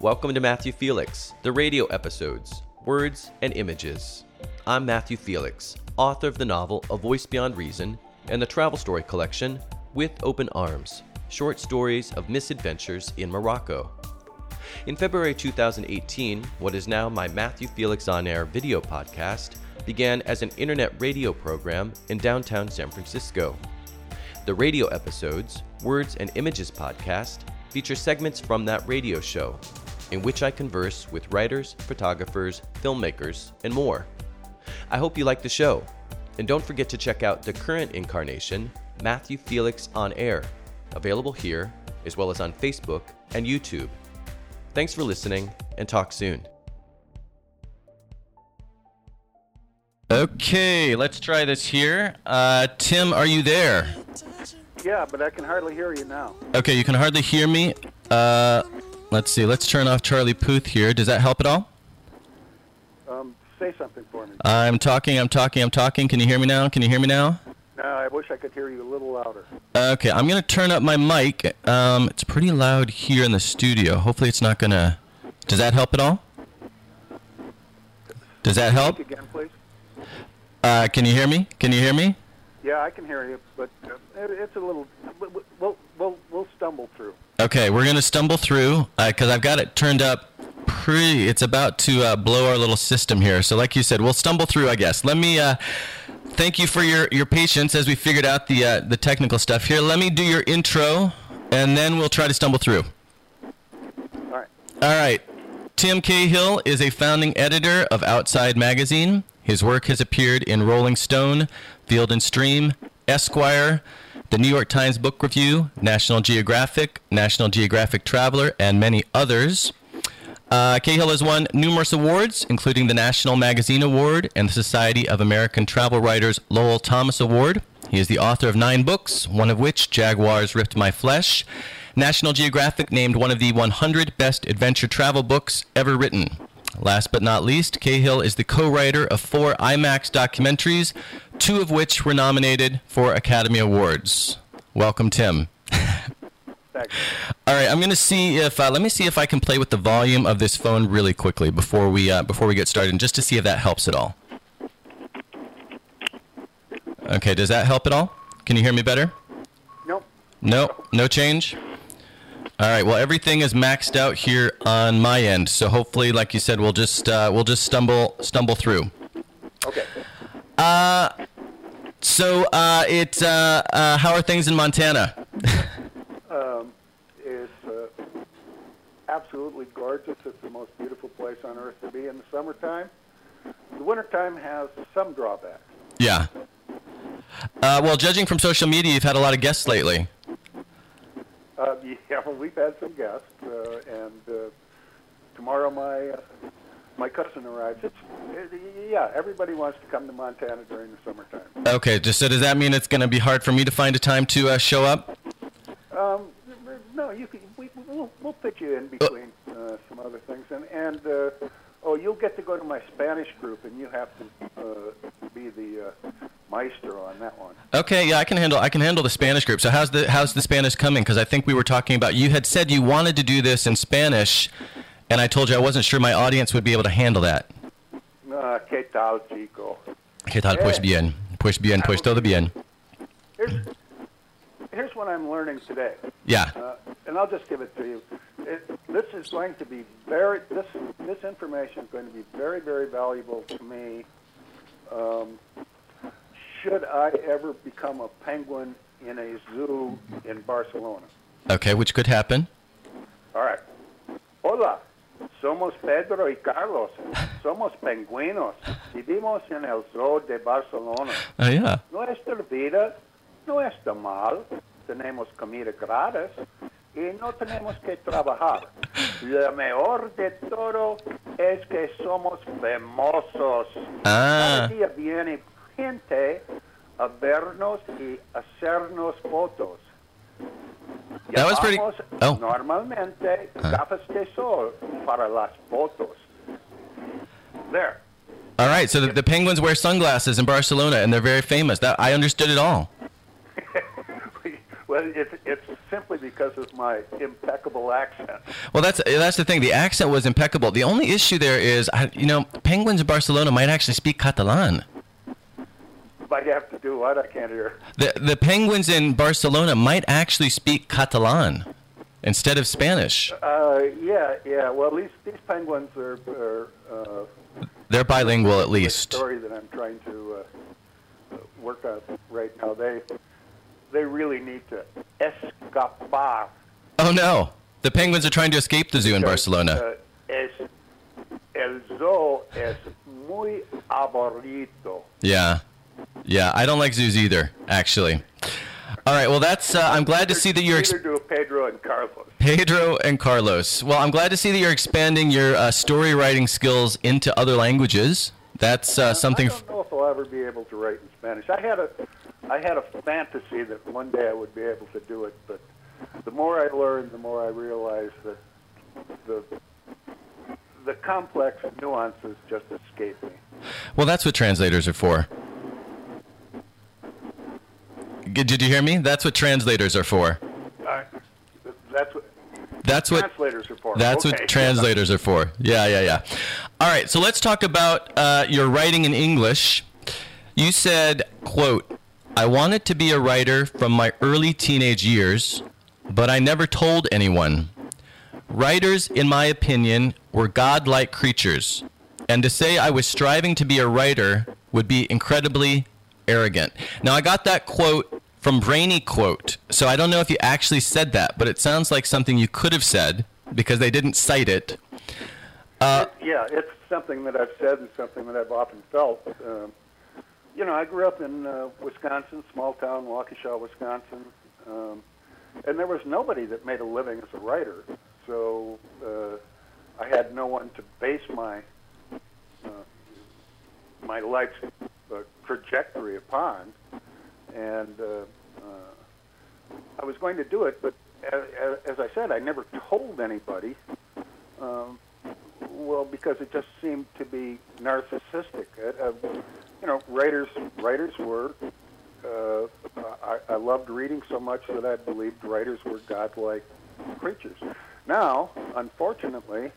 Welcome to Matthew Felix, the radio episodes, Words and Images. I'm Matthew Felix, author of the novel A Voice Beyond Reason and the travel story collection With Open Arms Short Stories of Misadventures in Morocco. In February 2018, what is now my Matthew Felix On Air video podcast began as an internet radio program in downtown San Francisco. The radio episodes, Words and Images podcast, feature segments from that radio show, in which I converse with writers, photographers, filmmakers, and more. I hope you like the show. And don't forget to check out the current incarnation, Matthew Felix on Air, available here, as well as on Facebook and YouTube. Thanks for listening, and talk soon. Okay, let's try this here. Uh, Tim, are you there? Yeah, but I can hardly hear you now. Okay, you can hardly hear me. Uh, let's see. Let's turn off Charlie Puth here. Does that help at all? Um, say something for me. I'm talking. I'm talking. I'm talking. Can you hear me now? Can you hear me now? No, I wish I could hear you a little louder. Okay, I'm gonna turn up my mic. Um, it's pretty loud here in the studio. Hopefully, it's not gonna. Does that help at all? Does that help? Again, please. Uh, can you hear me? Can you hear me? Yeah, I can hear you, but uh, it, it's a little. We'll, we'll we'll stumble through. Okay, we're gonna stumble through because I've got it turned up pretty. It's about to uh, blow our little system here. So, like you said, we'll stumble through. I guess. Let me. Uh, thank you for your, your patience as we figured out the uh, the technical stuff here. Let me do your intro, and then we'll try to stumble through. All right. All right. Tim Cahill is a founding editor of Outside Magazine. His work has appeared in Rolling Stone, Field and Stream, Esquire, the New York Times Book Review, National Geographic, National Geographic Traveler, and many others. Uh, Cahill has won numerous awards, including the National Magazine Award and the Society of American Travel Writers Lowell Thomas Award. He is the author of nine books, one of which, Jaguars Ripped My Flesh. National Geographic named one of the 100 best adventure travel books ever written. Last but not least, Cahill is the co writer of four IMAX documentaries, two of which were nominated for Academy Awards. Welcome, Tim. Thanks. All right, I'm going to see if uh, let me see if I can play with the volume of this phone really quickly before we uh, before we get started, just to see if that helps at all. Okay, does that help at all? Can you hear me better? Nope. Nope. no change. All right. Well, everything is maxed out here on my end, so hopefully, like you said, we'll just uh, we'll just stumble stumble through. Okay. So, uh, it uh, uh, how are things in Montana? Um, it's uh, absolutely gorgeous. It's the most beautiful place on earth to be in the summertime. The wintertime has some drawbacks. Yeah. Uh, well, judging from social media, you've had a lot of guests lately. Uh, yeah, well, we've had some guests, uh, and uh, tomorrow my my cousin arrives. It's yeah, everybody wants to come to Montana during the summertime. Okay. Just so does that mean it's going to be hard for me to find a time to uh, show up? Um, no, you can. We, we'll we'll fit you in between uh, some other things, and and uh, oh, you'll get to go to my Spanish group, and you have to uh, be the uh, maestro on that one. Okay, yeah, I can handle I can handle the Spanish group. So how's the how's the Spanish coming? Because I think we were talking about you had said you wanted to do this in Spanish, and I told you I wasn't sure my audience would be able to handle that. Uh, ¿Qué tal, chico? ¿Qué tal? Pues bien, pues bien, pues todo bien. Here's here's what I'm learning today. Yeah. Uh, and I'll just give it to you. It, this is going to be very this this information is going to be very very valuable to me. Um, should I ever become a penguin in a zoo in Barcelona? Okay, which could happen. All right. Hola, somos Pedro y Carlos. Somos pingüinos. Vivimos en el zoo de Barcelona. Oh yeah. Nuestra vida no está mal. Tenemos comida gratis y no tenemos que trabajar. Lo mejor de todo es que somos famosos. Ah. Cada día viene gente a vernos y hacernos fotos. That was pretty- oh. Normalmente gafas de sol para las fotos. There. All right. So the, the penguins wear sunglasses in Barcelona, and they're very famous. That I understood it all. Well, it's, it's simply because of my impeccable accent. Well, that's that's the thing. The accent was impeccable. The only issue there is, you know, Penguins in Barcelona might actually speak Catalan. Might have to do what? I can't hear. The the Penguins in Barcelona might actually speak Catalan instead of Spanish. Uh, yeah, yeah. Well, at least these penguins are, are uh, They're bilingual at the least. story that I'm trying to uh, work on right now. They they really need to escapar. Oh no, the Penguins are trying to escape the zoo in Barcelona. Uh, es, el zoo es muy aburrido. Yeah, yeah. I don't like zoos either, actually. All right. Well, that's. Uh, I'm glad to see that you're. Ex- Pedro and Carlos. Pedro and Carlos. Well, I'm glad to see that you're expanding your uh, story writing skills into other languages. That's uh, something. I don't know if I'll ever be able to write in Spanish. I had a, I had a fantasy that one day I would be able to do it, but the more I learn, the more I realize that the the complex nuances just escape me. Well, that's what translators are for. Did you hear me? That's what translators are for. I, that's what That's what. translators are for. That's Okay. what translators are for. Yeah, yeah, yeah. All right, so let's talk about uh, your writing in English. You said, "quote I wanted to be a writer from my early teenage years, but I never told anyone. Writers, in my opinion, were godlike creatures, and to say I was striving to be a writer would be incredibly arrogant." Now, I got that quote from Brainy Quote, so I don't know if you actually said that, but it sounds like something you could have said because they didn't cite it. Uh, yeah, it's something that I've said and something that I've often felt. Um, you know, I grew up in uh, Wisconsin, small town, Waukesha, Wisconsin, um, and there was nobody that made a living as a writer. So uh, I had no one to base my uh, my life's uh, trajectory upon, and uh, uh, I was going to do it, but as, as I said, I never told anybody. Um, well, because it just seemed to be narcissistic. Uh, you know, writers writers were. Uh, I, I loved reading so much that I believed writers were godlike creatures. Now, unfortunately,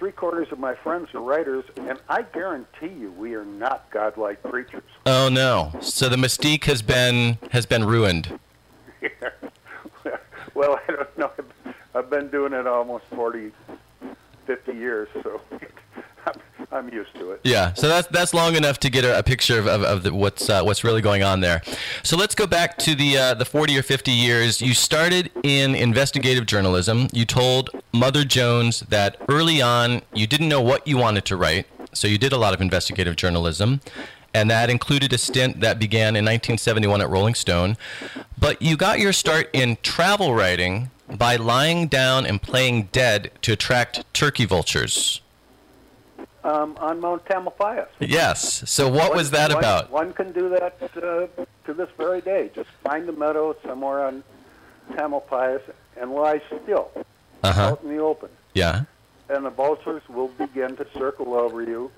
three quarters of my friends are writers, and I guarantee you, we are not godlike creatures. Oh no! So the mystique has been has been ruined. Yeah. well, I don't know. I've, been doing it almost 40, 50 years, so I'm, I'm used to it. Yeah, so that's that's long enough to get a, a picture of, of, of the, what's uh, what's really going on there. So let's go back to the uh, the 40 or 50 years. You started in investigative journalism. You told Mother Jones that early on you didn't know what you wanted to write, so you did a lot of investigative journalism. And that included a stint that began in 1971 at Rolling Stone. But you got your start in travel writing by lying down and playing dead to attract turkey vultures. Um, on Mount Tamalpais. Yes. So what One- was that one- about? One can do that uh, to this very day. Just find a meadow somewhere on Tamalpais and lie still Uh huh. out in the open. Yeah. And the vultures will begin to circle over you,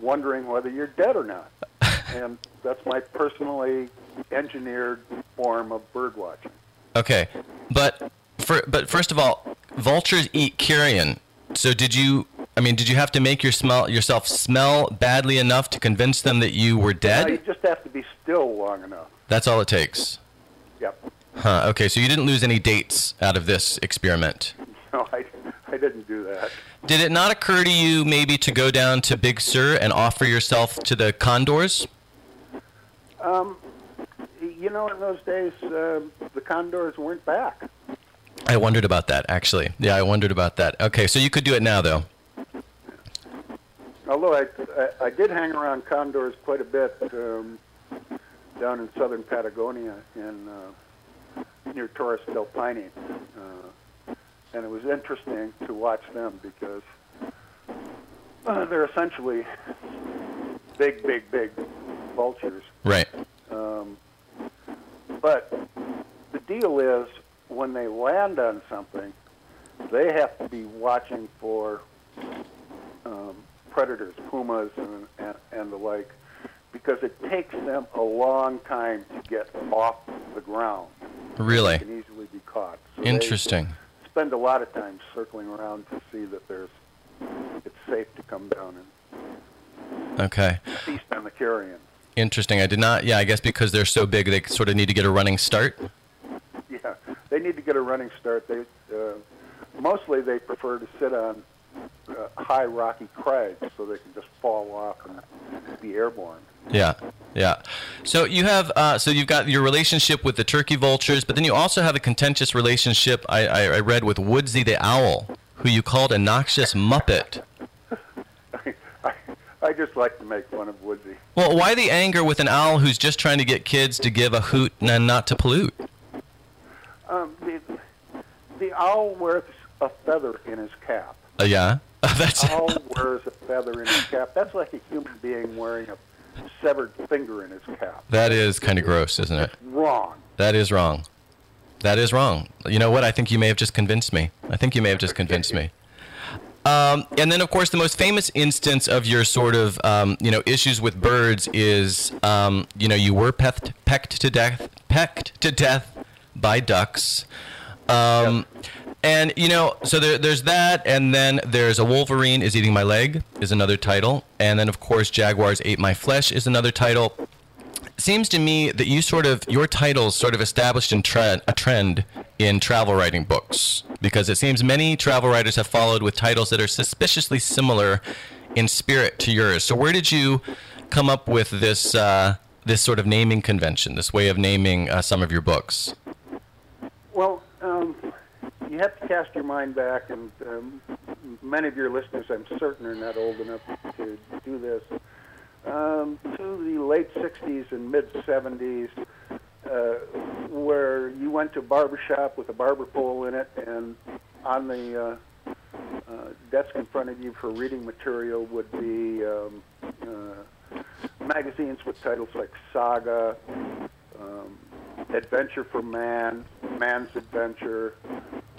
wondering whether you're dead or not. and that's my personally engineered form of bird watching. Okay. But for but first of all, vultures eat carrion. So did you? I mean, did you have to make your smell yourself smell badly enough to convince them that you were Now, you just have to be still long enough. That's all it takes. Yep. Huh. Okay. So you didn't lose any dates out of this experiment. No, I, I didn't do that. Did it not occur to you maybe to go down to Big Sur and offer yourself to the condors? Um, you know, in those days, uh, the condors weren't back. I wondered about that actually. Yeah, I wondered about that. Okay, so you could do it now though. Although I, I, I did hang around condors quite a bit um, down in southern Patagonia in uh, near Torres del Paine, uh, and it was interesting to watch them because uh, they're essentially big, big, big vultures. Right. Um, but the deal is, when they land on something, they have to be watching for um, predators, pumas, and, and, and the like, because it takes them a long time to get off the ground. Really? They can easily be caught. So they Interesting. Spend a lot of time circling around to see that there's it's safe to come down and Okay. feast on the carrion. Interesting. I did not. Yeah, I guess because they're so big, they sort of need to get a running start. Yeah, they need to get a running start. They uh, mostly they prefer to sit on uh, high rocky crags so they can just fall off and be airborne. Yeah, yeah. So you have, uh, so you've got your relationship with the turkey vultures, but then you also have a contentious relationship. I, I, I read with Woodsy the owl, who you called a noxious muppet. I, I just like to make fun of Woodsy. Well, why the anger with an owl who's just trying to get kids to give a hoot and not to pollute? Um, the, the owl wears a feather in his cap. Uh, yeah, that's Owl wears a feather in his cap. That's like a human being wearing a severed finger in his cap. that is kind of gross, isn't it? Wrong. That is wrong. That is wrong. You know what? I think you may have just convinced me. I think you may have just convinced me. Um, and then, of course, the most famous instance of your sort of um, you know issues with birds is um, you know you were pecked, pecked to death, pecked to death by ducks. Um, And you know, so there, there's that, and then there's a Wolverine is eating my leg is another title, and then of course Jaguars ate my flesh is another title seems to me that you sort of your titles sort of established in trend, a trend in travel writing books because it seems many travel writers have followed with titles that are suspiciously similar in spirit to yours. So where did you come up with this uh, this sort of naming convention, this way of naming uh, some of your books? Well, um, you have to cast your mind back, and um, many of your listeners, I'm certain, are not old enough to do this. Um, to the late 60s and mid 70s, uh, where you went to a barber shop with a barber pole in it, and on the uh, uh, desk in front of you for reading material would be um, uh, magazines with titles like Saga, um, Adventure for Man, Man's Adventure,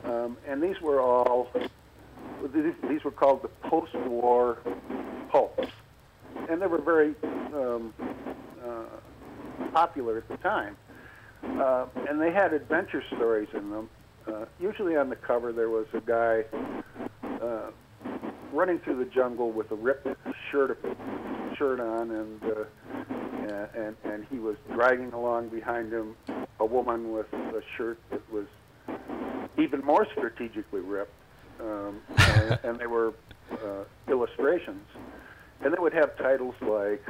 um, and these were all these, were called the post-war pulps, and they were very um, uh, popular at the time. Uh, and they had adventure stories in them. Uh, usually on the cover there was a guy uh, running through the jungle with a ripped shirt shirt on, and uh, and and he was dragging along behind him a woman with a shirt was even more strategically ripped, um, and, and they were uh, illustrations, and they would have titles like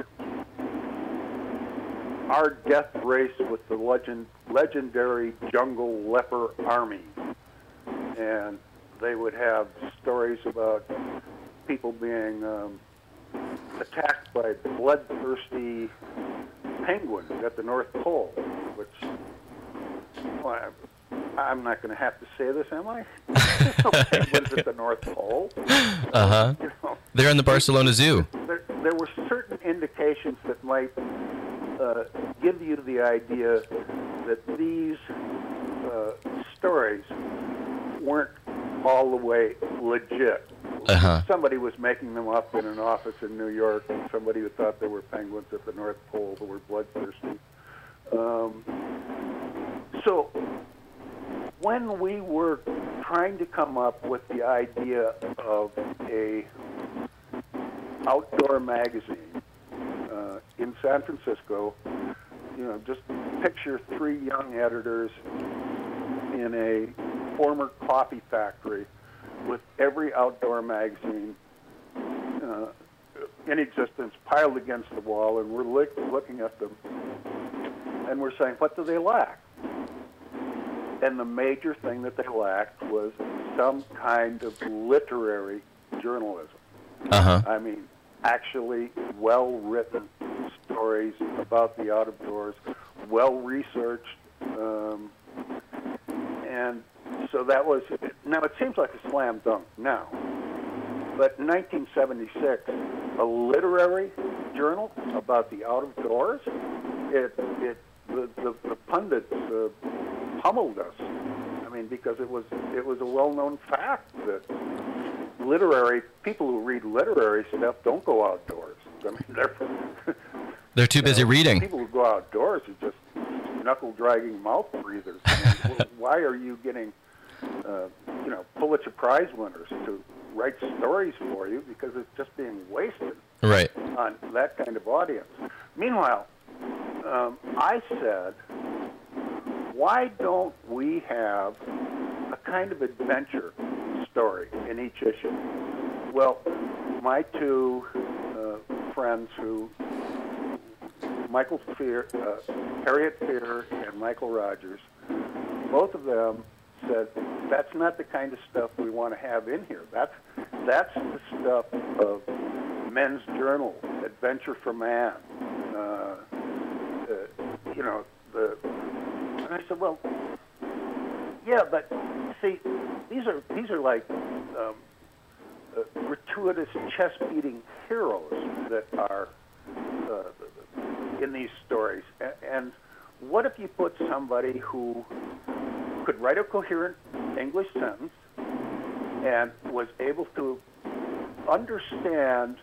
"Our Death Race with the Legend Legendary Jungle Leper Army," and they would have stories about people being um, attacked by bloodthirsty penguins at the North Pole, which well, I'm not going to have to say this, am I? Penguins at the North Pole. Uh huh. You know, They're in the Barcelona Zoo. there, there were certain indications that might uh, give you the idea that these uh, stories weren't all the way legit. Uh-huh. Somebody was making them up in an office in New York, and somebody who thought there were penguins at the North Pole who were bloodthirsty. Um, so, when we were trying to come up with the idea of a outdoor magazine uh, in San Francisco, you know, just picture three young editors in a former coffee factory with every outdoor magazine uh, in existence piled against the wall, and we're look, looking at them and we're saying, what do they lack? And the major thing that they lacked was some kind of literary journalism. Uh huh. I mean, actually well written stories about the out of doors, well researched. Um, and so that was, now it seems like a slam dunk now. But in 1976, a literary journal about the out of doors, it, it, the, the, the pundits uh, pummeled us. I mean, because it was, it was a well known fact that literary people who read literary stuff don't go outdoors. I mean, they're They're too busy reading. people who go outdoors are just knuckle dragging mouth breathers. I mean, why are you getting, uh, you know, Pulitzer Prize winners to write stories for you because it's just being wasted Right. on that kind of audience. Meanwhile, um, I said, why don't we have a kind of adventure story in each issue? Well, my two uh, friends who, Michael Fear, uh, Harriet Fier and Michael Rogers, both of them said that's not the kind of stuff we want to have in here. That's that's the stuff of men's journal, Adventure for Man. Uh, uh, you know the. And I said, well, yeah, but see, these are these are like um, uh, gratuitous chest-beating heroes that are uh, in these stories. And what if you put somebody who could write a coherent English sentence and was able to understand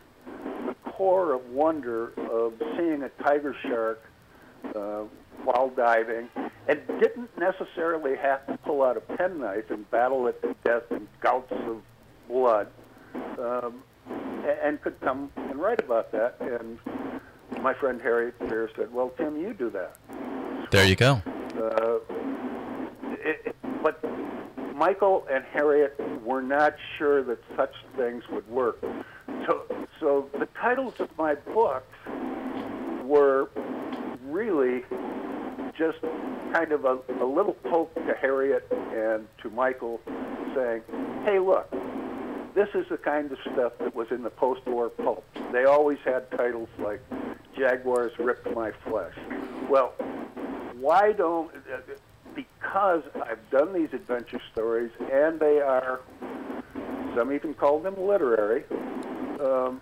the core of wonder of seeing a tiger shark uh, while diving and didn't necessarily have to pull out a penknife and battle it to death in gouts of blood um, and could come and write about that. And my friend Harriet Fier said, well, Tim, you do that. There you go. Uh, it- but Michael and Harriet were not sure that such things would work. So, so the titles of my books were really just kind of a, a little poke to Harriet and to Michael saying, hey, look, this is the kind of stuff that was in the post-war pulp. They always had titles like Jaguars Ripped My Flesh. Well, why don't because I've done these adventure stories and they are some even call them literary um,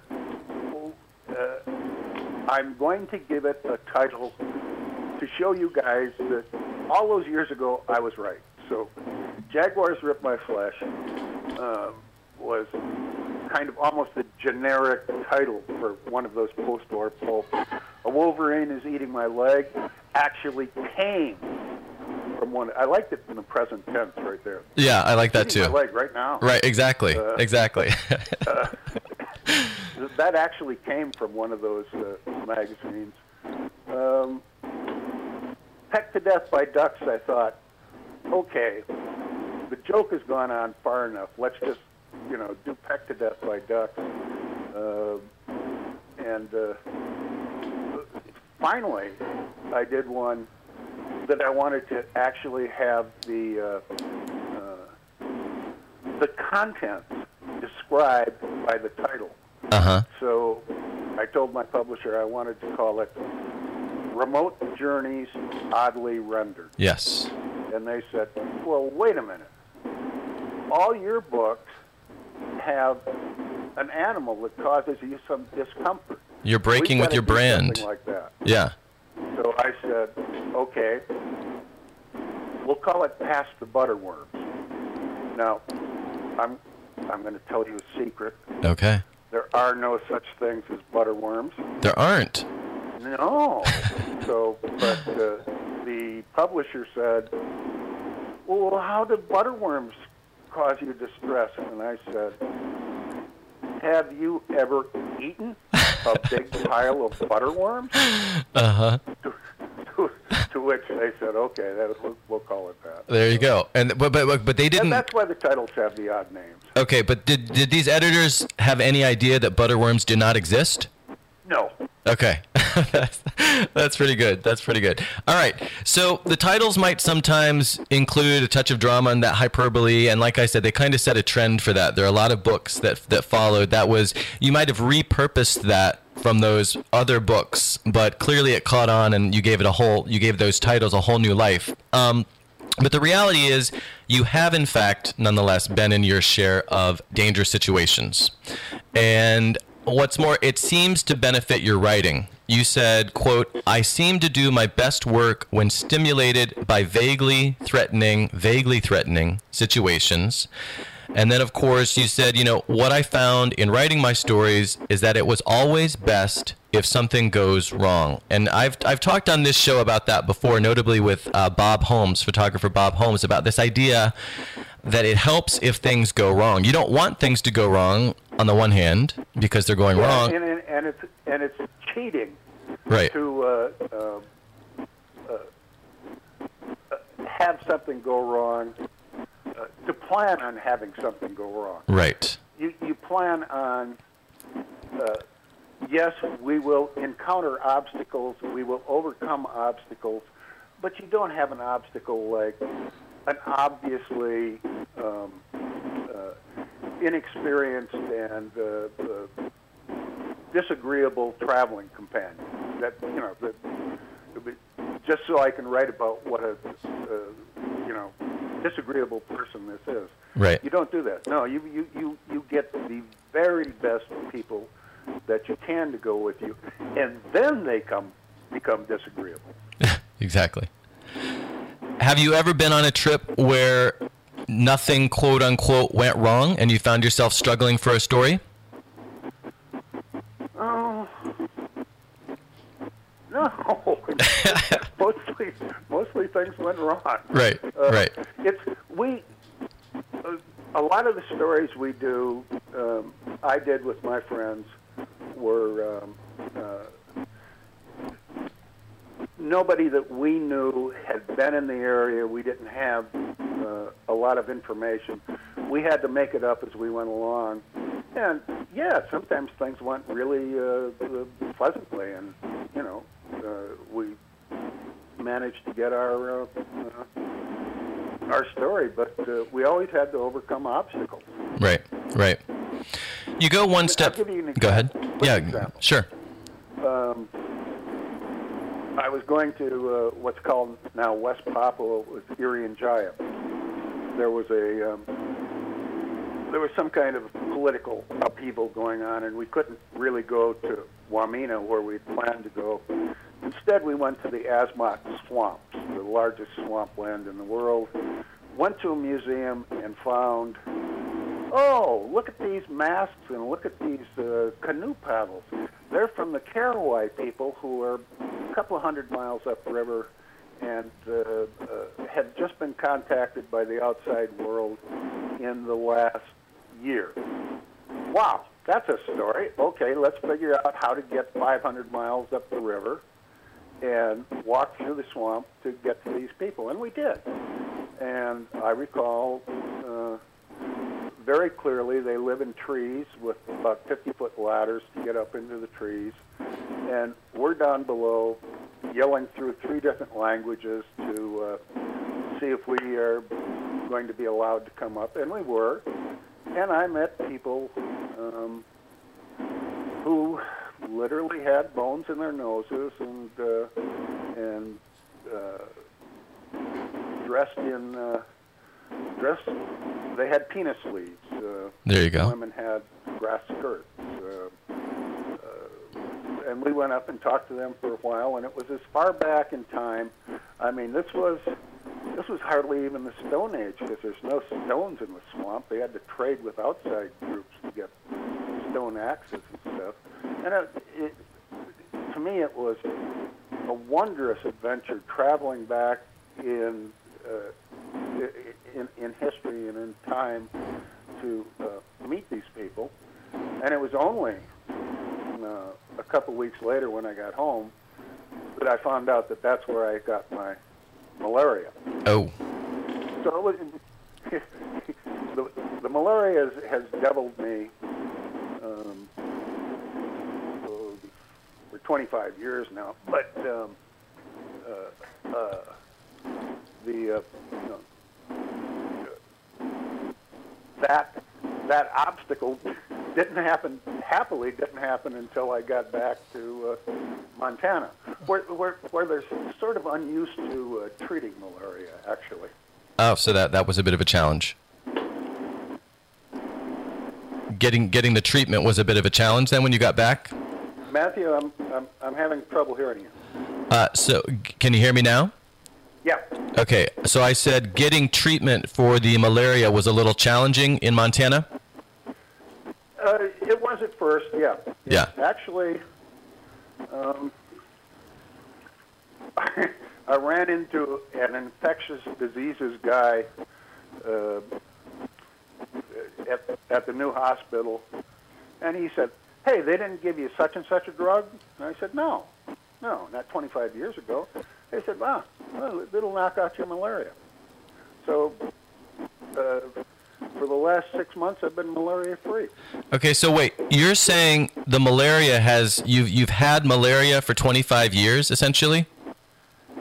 I'm going to give it a title to show you guys that all those years ago I was right so Jaguars Rip My Flesh um, was kind of almost a generic title for one of those post-war pulp. A Wolverine is eating my leg actually came from one. I liked it in the present tense right there. Yeah, I like that Eating too. my leg right now. Right, exactly. Uh, exactly. That actually came from one of those uh, magazines. Um, Pecked to Death by Ducks, I thought, okay, the joke has gone on far enough. Let's just, you know, do Pecked to Death by Ducks. Uh, and uh, finally, I did one that I wanted to actually have the uh, uh, the contents described by the title. uh huh. So I told my publisher I wanted to call it Remote Journeys Oddly Rendered. Yes. And they said, well, wait a minute. All your books have an animal that causes you some discomfort. You're breaking with your brand. Like that. Yeah. So I said, okay, we'll call it Pass the Butterworms. Now, I'm, I'm going to tell you a secret. Okay. There are no such things as butterworms. There aren't. No. so, but uh, the publisher said, well, how do butterworms cause you distress? And I said, have you ever eaten a big pile of butterworms? Uh huh. To, which they said, okay, that, we'll, we'll call it that. There you go. And but but but they didn't. And that's why the titles have the odd names. Okay, but did did these editors have any idea that butterworms do not exist? No. Okay. that's, that's pretty good. That's pretty good. All right. So the titles might sometimes include a touch of drama and that hyperbole. And like I said, they kind of set a trend for that. There are a lot of books that, that followed. That was, you might have repurposed that from those other books, but clearly it caught on and you gave it a whole, you gave those titles a whole new life. Um, but the reality is, you have, in fact, nonetheless, been in your share of dangerous situations. And what's more, it seems to benefit your writing. You said, quote, I seem to do my best work when stimulated by vaguely threatening, vaguely threatening situations. And then, of course, you said, you know, what I found in writing my stories is that it was always best if something goes wrong. And I've, I've talked on this show about that before, notably with uh, Bob Holmes, photographer Bob Holmes, about this idea that it helps if things go wrong. You don't want things to go wrong on the one hand because they're going Yeah, wrong. and, and, it's and it's cheating Right. to uh, uh, uh, have something go wrong, to plan on having something go wrong. Right. You you plan on. Uh, yes, we will encounter obstacles. We will overcome obstacles, but you don't have an obstacle like an obviously um, uh, inexperienced and uh, uh, disagreeable traveling companion. That you know, that, just so I can write about what a uh, you know disagreeable person this is. Right. You don't do that. No, you you you you get the very best people that you can to go with you, and then they come become disagreeable. Exactly. Have you ever been on a trip where nothing quote unquote went wrong and you found yourself struggling for a story? Oh. No, mostly, mostly things went wrong. Right. Uh, right. It's we. Uh, a lot of the stories we do, um, I did with my friends, were um, uh, nobody that we knew had been in the area. We didn't have uh, a lot of information. We had to make it up as we went along. And yeah, sometimes things went really uh, uh, pleasantly, and managed to get our uh, uh, our story. But uh, we always had to overcome obstacles. Right. Right. You go one step. give you an Go ahead. Yeah. example. Sure. Um, I was going to uh, what's called now West Papua with Irian Jaya. There was a um, there was some kind of political upheaval going on, and we couldn't really go to Wamena where we'd planned to go. Instead, we went to the Asmat swamps, the largest swampland in the world. Went to a museum and found oh, look at these masks and look at these uh, canoe paddles. They're from the Korowai people who are a couple hundred miles upriver and uh, uh, have just been contacted by the outside world in the last year. Wow, that's a story. Okay, let's figure out how to get 500 miles up the river and walk through the swamp to get to these people. And we did. And I recall uh, very clearly they live in trees with about 50 foot ladders to get up into the trees. And we're down below yelling through three different languages to uh, see if we are going to be allowed to come up. And we were. And I met people um, who literally had bones in their noses and uh, and uh, dressed in uh, dressed. They had penis sleeves. Uh, There you go. Women had grass skirts. Uh, uh, and we went up and talked to them for a while, and it was as far back in time. I mean, this was this was hardly even the Stone Age because there's no stones in the swamp. They had to trade with outside groups to get stone axes and And it, it, to me, it was a wondrous adventure traveling back in uh, in, in history and in time to uh, meet these people. And it was only uh, a couple weeks later when I got home that I found out that that's where I got my malaria. Oh. So it was, the, the malaria has, has deviled me um, oh, for 25 years now. But um, uh, uh, the uh, you know, that that obstacle didn't happen happily didn't happen until I got back to uh, Montana, where, where where there's sort of unused to uh, treating malaria actually. Oh, so that that was a bit of a challenge. Getting getting the treatment was a bit of a challenge then when you got back. Matthew, I'm I'm, I'm having trouble hearing you. Uh, so can you hear me now? Yeah. Okay, so I said getting treatment for the malaria was a little challenging in Montana. Uh, it was at first, yeah. Yeah. Actually, Um, I ran into an infectious diseases guy uh, at, at the new hospital, and he said, "Hey, they didn't give you such and such a drug." And I said, "No, no, not 25 years ago." They said, "Wow, well, it'll knock out your malaria." So, uh, for the last six months, I've been malaria free. Okay, so wait, you're saying the malaria has you've you've had malaria for 25 years, essentially?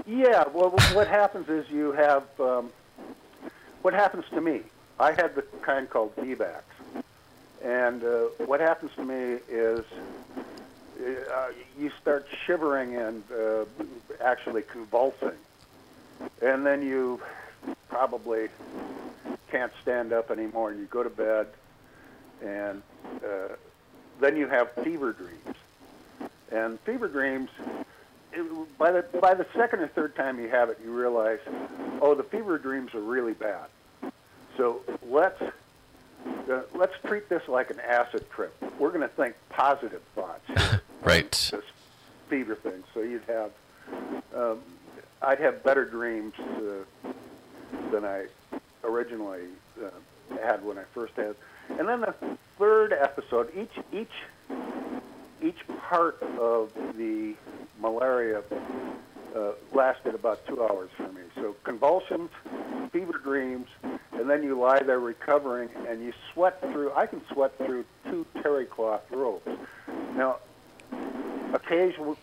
Yeah. Well, what happens is you have um, what happens to me. I had the kind called vivax, and uh, what happens to me is uh, you start shivering and uh, actually convulsing, and then you probably can't stand up anymore, and you go to bed, and uh, then you have fever dreams. And fever dreams, it, by the by the second or third time you have it, you realize, oh, the fever dreams are really bad. So let's uh, let's treat this like an acid trip. We're going to think positive thoughts. Right. This fever thing. So you'd have, um, I'd have better dreams uh, than I originally uh, had when I first had. And then the third episode, each each each part of the malaria uh, lasted about two hours for me. So convulsions, fever dreams, and then you lie there recovering, and you sweat through. I can sweat through two terry cloth robes. Now, occasionally,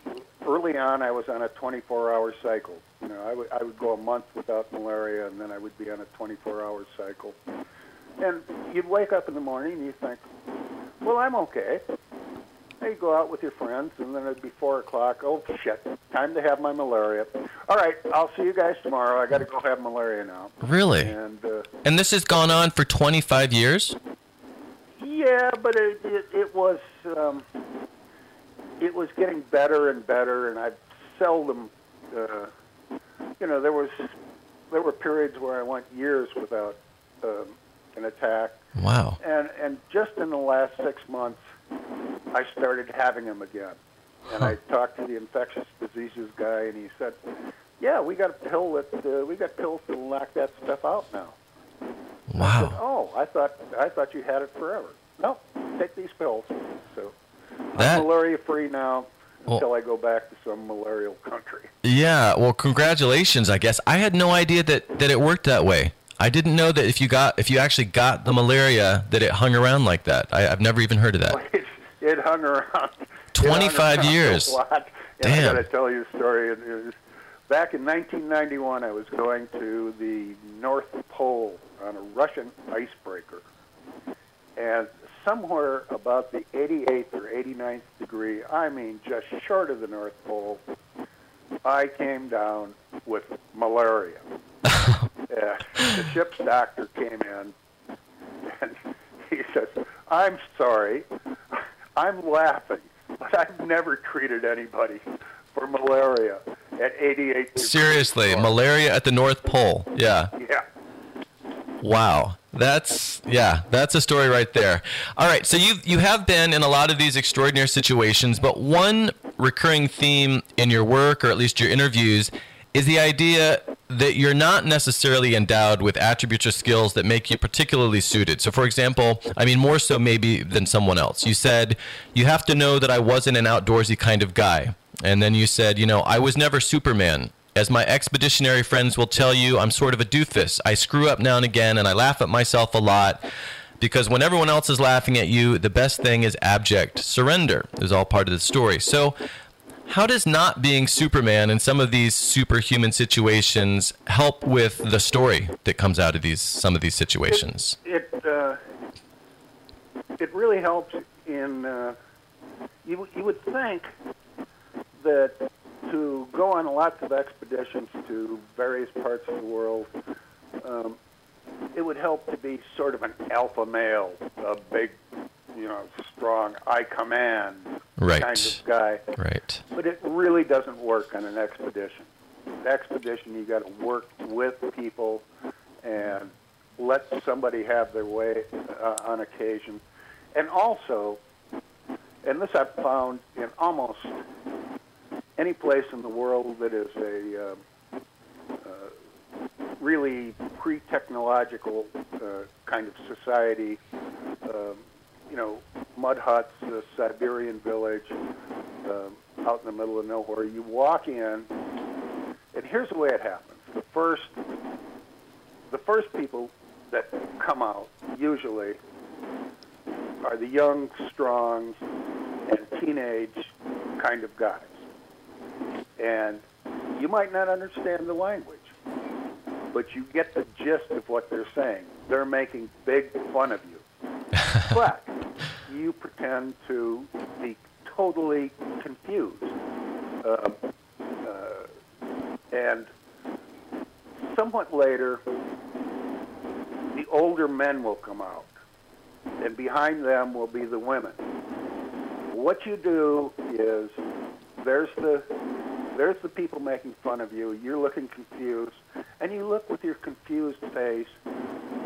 early on, I was on a 24-hour cycle. You know, I would I would go a month without malaria, and then I would be on a 24-hour cycle. And you'd wake up in the morning and you think, well, I'm okay. You go out with your friends, and then it'd be four o'clock. Oh shit! Time to have my malaria. All right, I'll see you guys tomorrow. I got to go have malaria now. Really? And uh, And this has gone on for 25 years? yeah, but it it, it was um, it was getting better and better, and I seldom, uh, you know, there was there were periods where I went years without um, an attack, Wow. and and just in the last six months, I started having them again. And I talked to the infectious diseases guy, and he said, "Yeah, we got a pill that uh, we got pills to knock that stuff out now." I said, Wow. "Oh, I thought I thought you had it forever." No, take these pills. So That I'm malaria free now Well- until I go back to some malarial country. Yeah, well congratulations, I guess. I had no idea that that it worked that way. I didn't know that if you got if you actually got the malaria that it hung around like that. I, I've never even heard of that. It, it hung around. 25 around years. A lot. And Damn. I got to tell you a story. It was, back in 1991, I was going to the North Pole on a Russian icebreaker, and somewhere about the 88th or 89th degree, I mean, just short of the North Pole, I came down with malaria. uh, the ship's doctor came in, and he says, "I'm sorry, I'm laughing, but I've never treated anybody for malaria at 88 degrees Seriously, north." malaria at the North Pole. Yeah. Yeah. Wow. That's yeah, that's a story right there. All right, so you you have been in a lot of these extraordinary situations, but one recurring theme in your work or at least your interviews is the idea that you're not necessarily endowed with attributes or skills that make you particularly suited. So for example, I mean more so maybe than someone else. You said you have to know that I wasn't an outdoorsy kind of guy. And then you said, you know, I was never Superman. As my expeditionary friends will tell you, I'm sort of a doofus. I screw up now and again, and I laugh at myself a lot because when everyone else is laughing at you, the best thing is abject surrender. Is all part of the story. So, how does not being Superman in some of these superhuman situations help with the story that comes out of these some of these situations? It uh, it really helps in. Uh, you you would think that to go on lots of expeditions to various parts of the world, um, it would help to be sort of an alpha male, a big, you know, strong, I command Right. kind of guy. Right. But it really doesn't work on an expedition. Expedition, you got to work with people and let somebody have their way uh, on occasion. And also, and this I've found in almost any place in the world that is a uh, uh, really pre-technological uh, kind of society, um, you know, mud huts, a Siberian village um, out in the middle of nowhere. You walk in, and here's the way it happens: the first, the first people that come out usually are the young, strong, and teenage kind of guys. And you might not understand the language, but you get the gist of what they're saying. They're making big fun of you. but you pretend to be totally confused. Uh, uh, and somewhat later, the older men will come out, and behind them will be the women. What you do is there's the there's the people making fun of you. You're looking confused, and you look with your confused face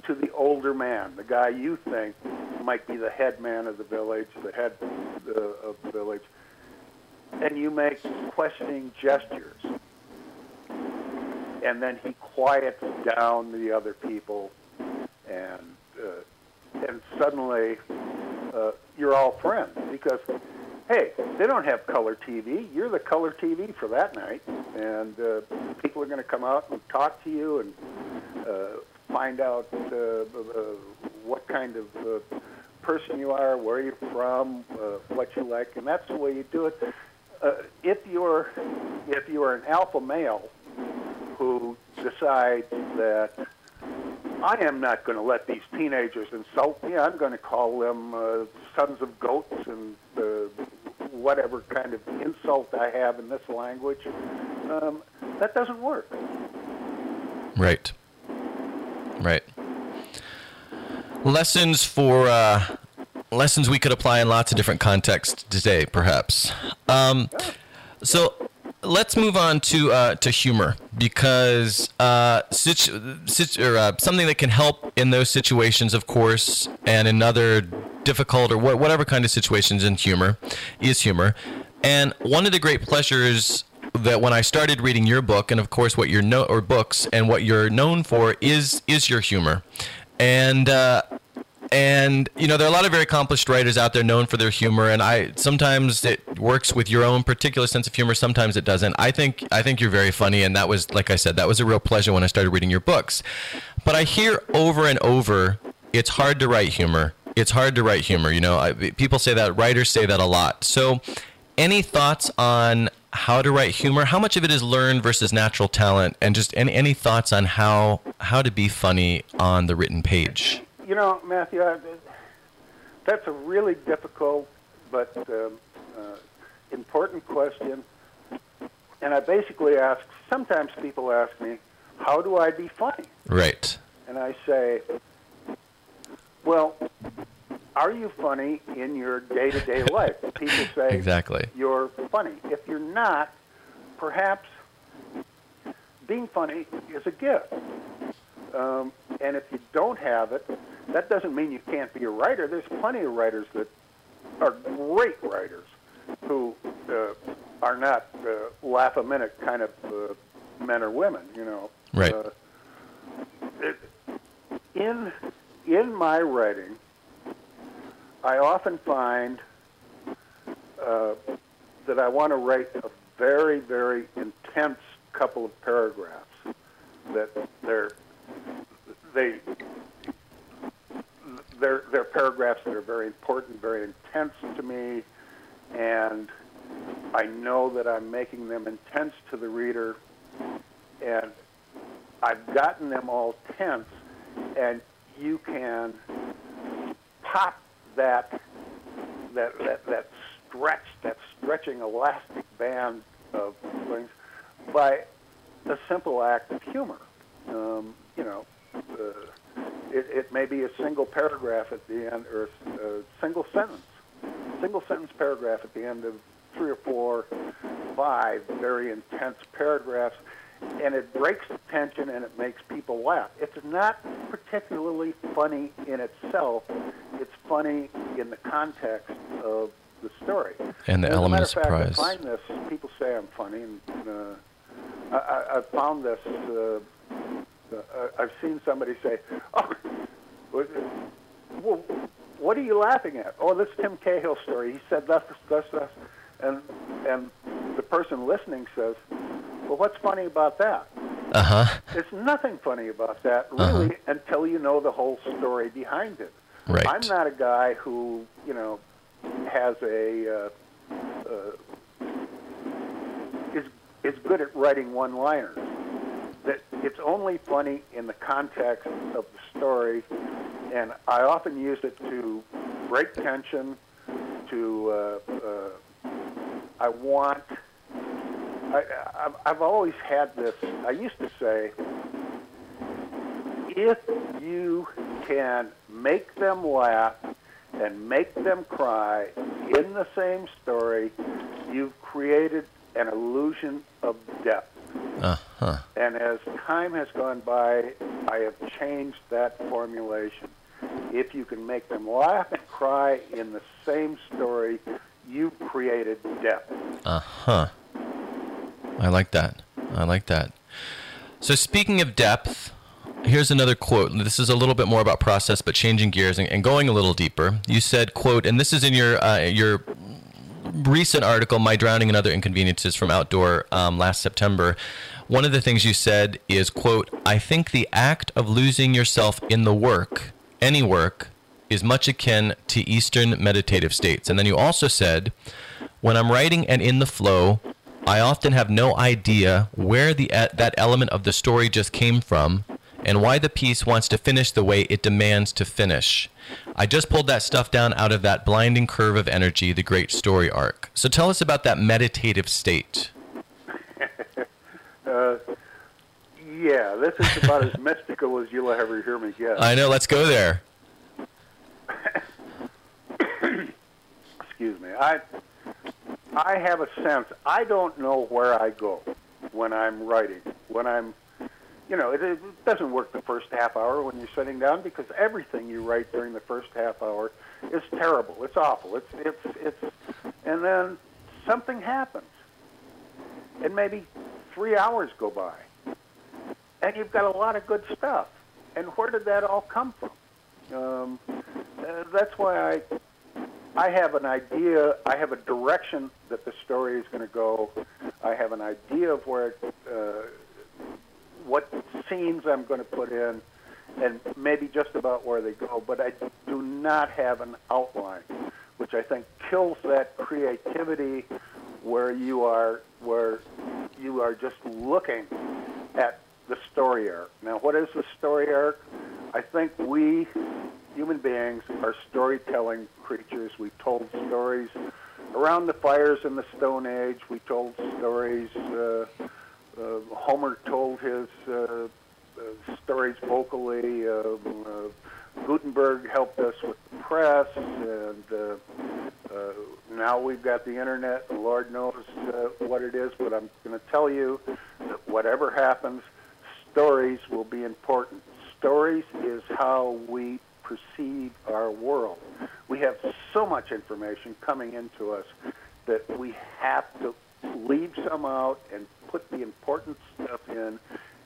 to the older man, the guy you think might be the head man of the village, the head of the village, and you make questioning gestures. And then he quiets down the other people, and uh, and suddenly uh, you're all friends because hey, they don't have color TV. You're the color TV for that night, and uh, people are going to come out and talk to you and uh, find out uh, uh, what kind of uh, person you are, where you're from, uh, what you like, and that's the way you do it. Uh, if you're if you are an alpha male who decides that I am not going to let these teenagers insult me. I'm going to call them uh, sons of goats and uh, whatever kind of insult I have in this language. Um, that doesn't work. Right. Right. Lessons for uh, lessons we could apply in lots of different contexts today, perhaps. Um, so let's move on to uh, to humor because uh, situ- situ- or, uh, something that can help in those situations, of course, and in other difficult or wh- whatever kind of situations in humor is humor. And one of the great pleasures that when I started reading your book, and of course what you're no or books, and what you're known for is is your humor, and uh, and you know there are a lot of very accomplished writers out there known for their humor and i sometimes it works with your own particular sense of humor sometimes it doesn't. I think i think you're very funny and that was like i said that was a real pleasure when i started reading your books. But i hear over and over it's hard to write humor it's hard to write humor you know I, people say that writers say that a lot so any thoughts on how to write humor how much of it is learned versus natural talent and just any, any thoughts on how how to be funny on the written page you know, Matthew, I, that's a really difficult but um, uh, important question. And I basically ask, sometimes people ask me, how do I be funny? Right. And I say, well, are you funny in your day to day life? People say, exactly. You're funny. If you're not, perhaps being funny is a gift. Um, and if you don't have it, that doesn't mean you can't be a writer. There's plenty of writers that are great writers who uh, are not uh, laugh a minute kind of uh, men or women. You know. Right. Uh, it, in in my writing, I often find uh, that I want to write a very very intense couple of paragraphs that they're they they're, they're paragraphs that are very important, very intense to me, and I know that I'm making them intense to the reader, and I've gotten them all tense, and you can pop that that that, that stretch, that stretching elastic band of things by a simple act of humor. Um, you know, uh, it, it may be a single paragraph at the end or a single sentence, single sentence paragraph at the end of three or four, five very intense paragraphs, and it breaks the tension and it makes people laugh. It's not particularly funny in itself. It's funny in the context of the story. And the As a element matter of fact, surprise. I find this. People say I'm funny, and uh, I, I, I've found this. Uh, uh, I've seen somebody say, "Oh, what- well, what are you laughing at?" Oh, this Tim Cahill story. He said thus, thus, thus, and and the person listening says, "Well, what's funny about that?" Uh huh. There's nothing funny about that, really, until you know the whole story behind it. Right. I'm not a guy who, you know, has a uh, uh, is is good at writing one-liners. That it's only funny in the context of the story, and I often use it to break tension. To uh, uh, I want. I, I've, I've always had this. I used to say, if you can make them laugh and make them cry in the same story, you've created an illusion of depth. Uh huh. And as time has gone by, I have changed that formulation. If you can make them laugh and cry in the same story, you've created depth. Uh huh. I like that. I like that. So, speaking of depth, here's another quote. This is a little bit more about process, but changing gears and, and going a little deeper. You said, "quote," and this is in your uh, your recent article, "My Drowning and Other Inconveniences from Outdoor," um, last September. One of the things you said is, "quote I think the act of losing yourself in the work, any work, is much akin to Eastern meditative states." And then you also said, "When I'm writing and in the flow." I often have no idea where the that element of the story just came from and why the piece wants to finish the way it demands to finish. I just pulled that stuff down out of that blinding curve of energy, the great story arc. So tell us about that meditative state. Uh, yeah, this is about as mystical as you'll ever hear me get. I know, let's go there. excuse me. I I have a sense. I don't know where I go when I'm writing. When I'm, you know, it, it doesn't work the first half hour when you're sitting down because everything you write during the first half hour is terrible. It's awful. It's it's it's, and then something happens, and maybe three hours go by, and you've got a lot of good stuff. And where did that all come from? Um, uh, that's why I I have an idea. I have a direction that the story is going to go. I have an idea of where, uh, what scenes I'm going to put in, and maybe just about where they go. But I do not have an outline, which I think kills that creativity, where you are where you are just looking at the story arc. Now, what is the story arc? I think we human beings are storytelling creatures. We told stories around the fires in the Stone Age. We told stories. Uh, uh, Homer told his uh, uh, stories vocally. Um, uh, Gutenberg helped us with the press, and uh, uh, now we've got the internet. And Lord knows uh, what it is, but I'm going to tell you that whatever happens, stories will be important. Stories is how we perceive our world. We have so much information coming into us that we have to leave some out and put the important stuff in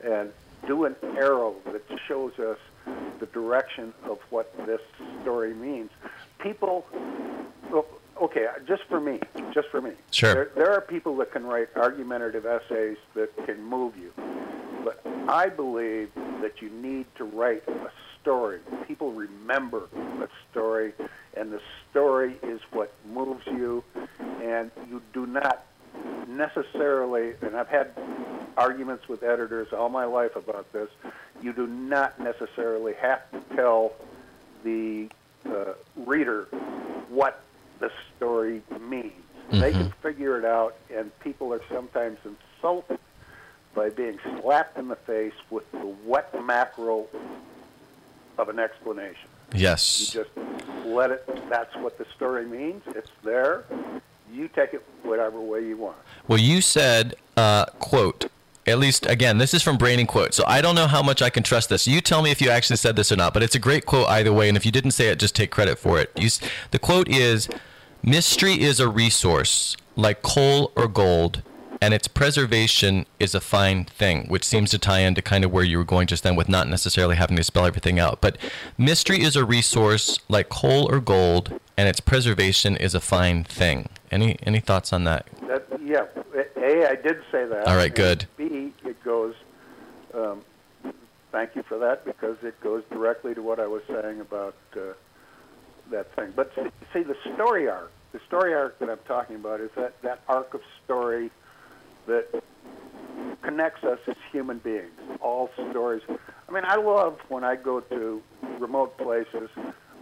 and do an arrow that shows us the direction of what this story means. People, oh, okay, just for me, just for me. Sure. There, there are people that can write argumentative essays that can move you. But I believe that you need to write a story. People remember a story, and the story is what moves you, and you do not necessarily, and I've had arguments with editors all my life about this, you do not necessarily have to tell the uh, reader what the story means. They can figure it out, and people are sometimes insulted by being slapped in the face with the wet mackerel of an explanation. Yes. You just let it, that's what the story means. It's there. You take it whatever way you want. Well, you said, uh, quote, at least, again, this is from BrainyQuote, so I don't know how much I can trust this. You tell me if you actually said this or not, but it's a great quote either way, and if you didn't say it, just take credit for it. You, the quote is Mystery is a resource like coal or gold, and its preservation is a fine thing, which seems to tie into kind of where you were going just then with not necessarily having to spell everything out. But mystery is a resource like coal or gold, and its preservation is a fine thing. Any any thoughts on that? That, yeah, A, I did say that. All right, good. B, it goes, um, thank you for that, because it goes directly to what I was saying about uh, that thing. But see, see, the story arc, the story arc that I'm talking about is that, that arc of story that connects us as human beings, all stories. I mean, I love when I go to remote places,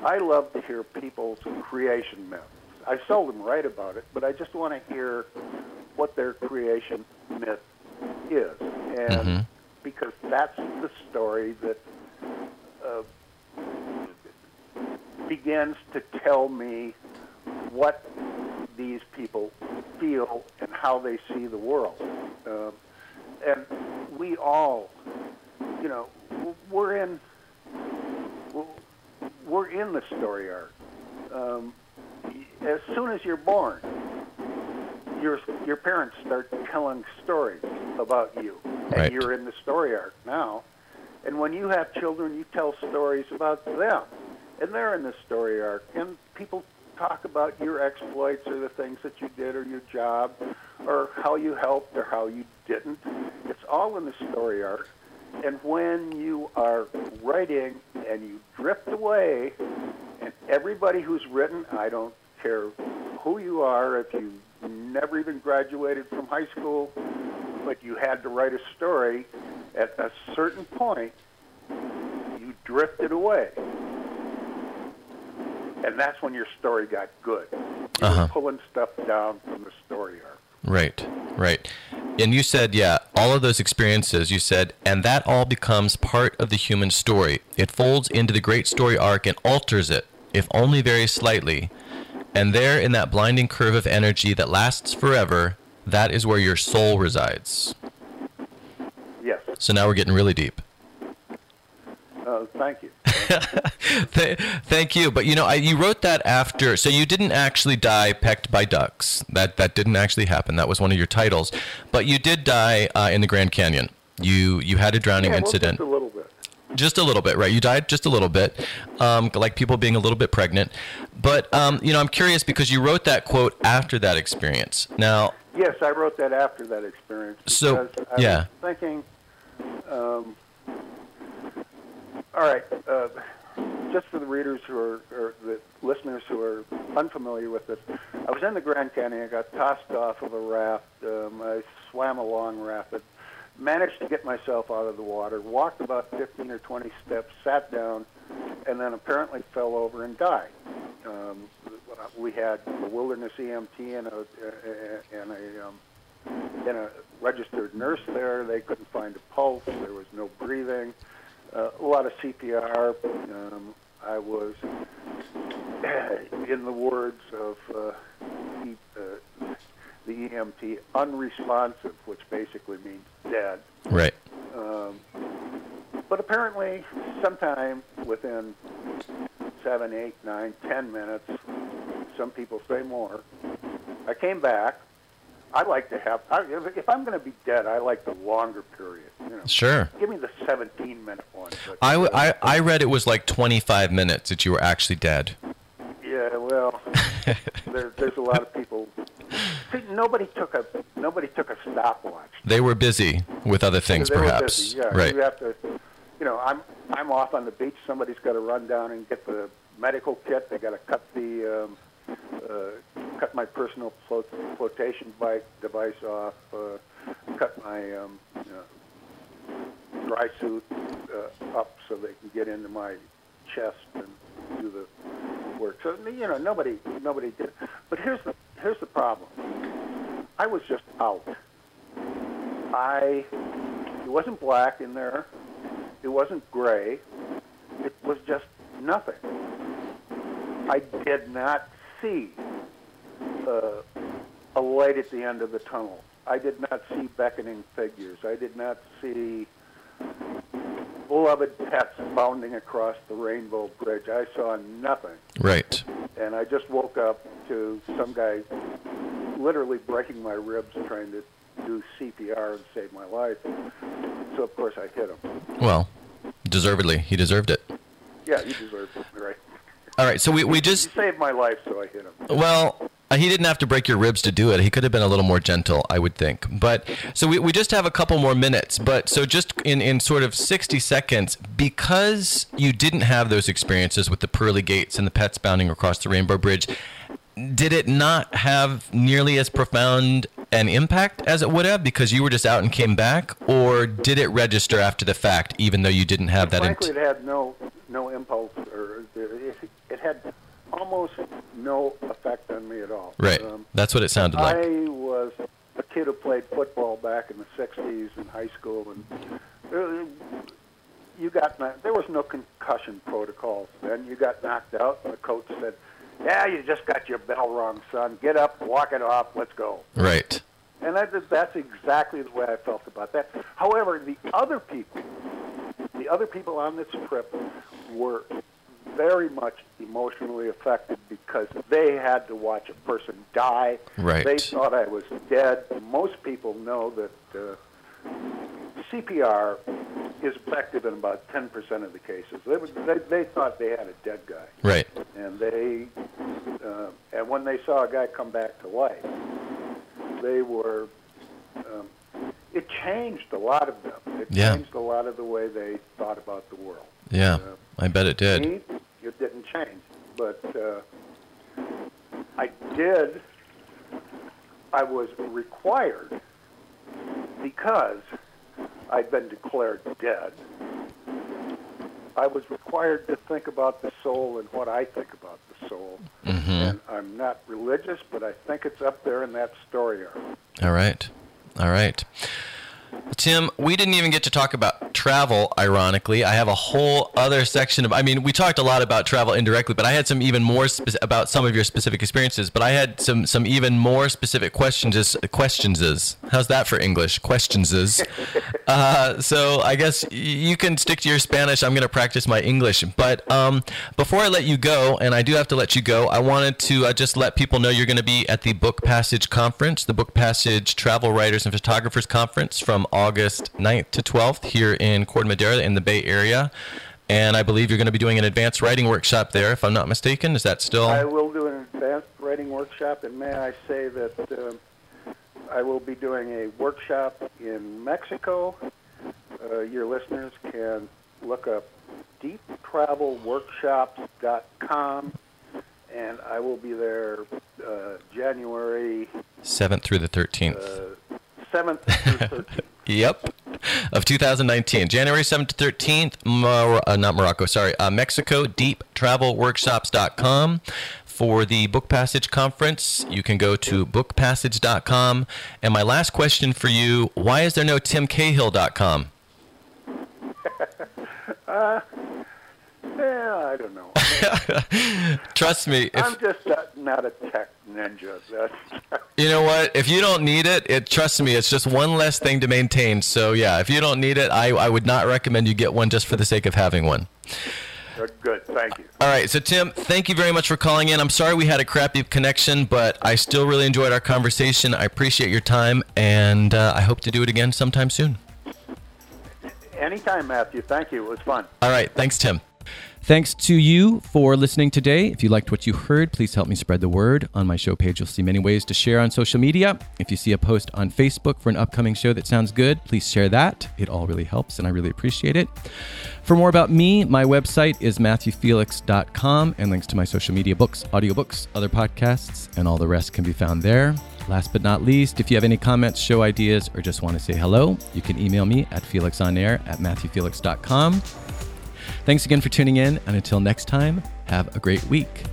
I love to hear people's creation myths. I seldom write about it, but I just want to hear what their creation myth is. And Mhm. because that's the story that uh, begins to tell me what these people feel and how they see the world. Um, and we all, you know, we're in we're in the story arc. Um, as soon as you're born, your your parents start telling stories about you, and Right. you're in the story arc now. And when you have children, you tell stories about them, and they're in the story arc. And people talk about your exploits or the things that you did or your job or how you helped or how you didn't. It's all in the story arc. And when you are writing and you drift away, and everybody who's written, I don't care who you are, if you never even graduated from high school, but you had to write a story, at a certain point, you drifted away. And that's when your story got good. You Uh-huh. were pulling stuff down from the story arc. Right, right. And you said, yeah, all of those experiences, you said, and that all becomes part of the human story. It folds into the great story arc and alters it, if only very slightly. And there, in that blinding curve of energy that lasts forever, that is where your soul resides. Yes. So now we're getting really deep. Uh, thank you. Th- Thank you. But you know, I, you wrote that after, so you didn't actually die pecked by ducks. That that didn't actually happen. That was one of your titles. But you did die uh, in the Grand Canyon. You you had a drowning Yeah, well, incident. just a little bit. Just a little bit, right? You died just a little bit, um, like people being a little bit pregnant. But um, you know, I'm curious because you wrote that quote after that experience. Now, Yes, I wrote that after that experience. So, I yeah. was thinking, um, all right, uh, just for the readers who are, or the listeners who are unfamiliar with this, I was in the Grand Canyon. I got tossed off of a raft. Um, I swam along rapid, managed to get myself out of the water, walked about 15 or 20 steps, sat down, and then apparently fell over and died. Um, we had a wilderness EMT and a and a um, and a registered nurse there. They couldn't find a pulse. There was no breathing. Uh, a lot of CPR. Um, I was, in the words of uh, he, uh, the EMT, unresponsive, which basically means dead. right? Um, but apparently, sometime within seven, eight, nine, ten minutes, some people say more. I came back. I like to have. I, if- if I'm going to be dead, I like the longer period. You know, Sure. give me the 17 minute one. But, I, w- I, I read it was like 25 minutes that you were actually dead. yeah, well, there, there's a lot of people. See, nobody took a nobody took a stopwatch. They were busy with other things, They were perhaps. busy, yeah, right. You have to, you know, I'm I'm off on the beach. Somebody's got to run down and get the medical kit. They got to cut the um, uh, cut my personal flotation bike device off. Uh, cut my um, dry suit uh, up so they can get into my chest and do the work. So you know, nobody nobody did. But here's the here's the problem. I was just out. I it wasn't black in there. It wasn't gray. It was just nothing. I did not see uh, a light at the end of the tunnel. I did not see beckoning figures. I did not see beloved pets bounding across the rainbow bridge. I saw nothing. Right. And I just woke up to some guy literally breaking my ribs trying to do CPR and save my life. So of course I hit him. Well, deservedly, he deserved it. Yeah, he deserved it, right? All right, so we, we just he saved my life, so I hit him. Well, Uh, he didn't have to break your ribs to do it. He could have been a little more gentle, I would think. But so we, we just have a couple more minutes. But so just in, in sort of 60 seconds, because you didn't have those experiences with the pearly gates and the pets bounding across the Rainbow Bridge, did it not have nearly as profound an impact as it would have because you were just out and came back? Or did it register after the fact, even though you didn't have that? Frankly, int- it had no, no impulse or it, it had almost no effect on me at all. Right. Um, That's what it sounded like. I was a kid who played football back in the '60s in high school, and uh, you got there was no concussion protocols then. You got knocked out, and the coach said, "Yeah, you just got your bell wrong, son. Get up, walk it off. Let's go." Right. And that, that's exactly the way I felt about that. However, the other people, the other people on this trip were very much emotionally affected because they had to watch a person die. Right. They thought I was dead. Most people know that uh, CPR is effective in about 10% of the cases. They, they, they thought they had a dead guy. Right. And they, uh, and when they saw a guy come back to life, they were. Um, it changed a lot of them. It yeah. changed a lot of the way they thought about the world. Yeah, uh, I bet it did. Me, change. But uh, I did, I was required because I'd been declared dead. I was required to think about the soul and what I think about the soul. Mm-hmm. And I'm not religious, but I think it's up there in that story arc. All right. All right. Tim, we didn't even get to talk about travel, ironically. I have a whole other section of, I mean, we talked a lot about travel indirectly, but I had some even more spe- about some of your specific experiences, but I had some, some even more specific questions, questions. How's that for English? Questions. Uh, so I guess you can stick to your Spanish. I'm going to practice my English. But um, before I let you go, and I do have to let you go, I wanted to uh, just let people know you're going to be at the Book Passage Conference, the Book Passage Travel Writers and Photographers Conference from August 9th to 12th here in Corte Madera in the Bay Area. And I believe you're going to be doing an advanced writing workshop there, if I'm not mistaken. Is that still? I will do an advanced writing workshop, and may I say that uh, I will be doing a workshop in Mexico. Uh, your listeners can look up deeptravelworkshops.com, and I will be there uh, January 7th through the 13th. 7th uh, through 13th. Yep, of 2019, January 7th to 13th. Mor- uh, not Morocco, sorry, uh, Mexico. DeepTravelWorkshops.com for the Book Passage Conference. You can go to BookPassage.com. And my last question for you: Why is there no TimCahill.com? uh, yeah, I don't know. Trust me. If, I'm just not a tech ninja. you know what? If you don't need it, it trust me, it's just one less thing to maintain. So yeah, if you don't need it, I, I would not recommend you get one just for the sake of having one. Good. Thank you. All right. So, Tim, thank you very much for calling in. I'm sorry we had a crappy connection, but I still really enjoyed our conversation. I appreciate your time, and uh, I hope to do it again sometime soon. Anytime, Matthew. Thank you. It was fun. All right. Thanks, Tim. Thanks to you for listening today. If you liked what you heard, please help me spread the word. On my show page, you'll see many ways to share on social media. If you see a post on Facebook for an upcoming show that sounds good, please share that. It all really helps, and I really appreciate it. For more about me, my website is matthewfelix.com, and links to my social media books, audiobooks, other podcasts, and all the rest can be found there. Last but not least, if you have any comments, show ideas, or just want to say hello, you can email me at felixonair at matthewfelix.com. Thanks again for tuning in, and until next time, have a great week.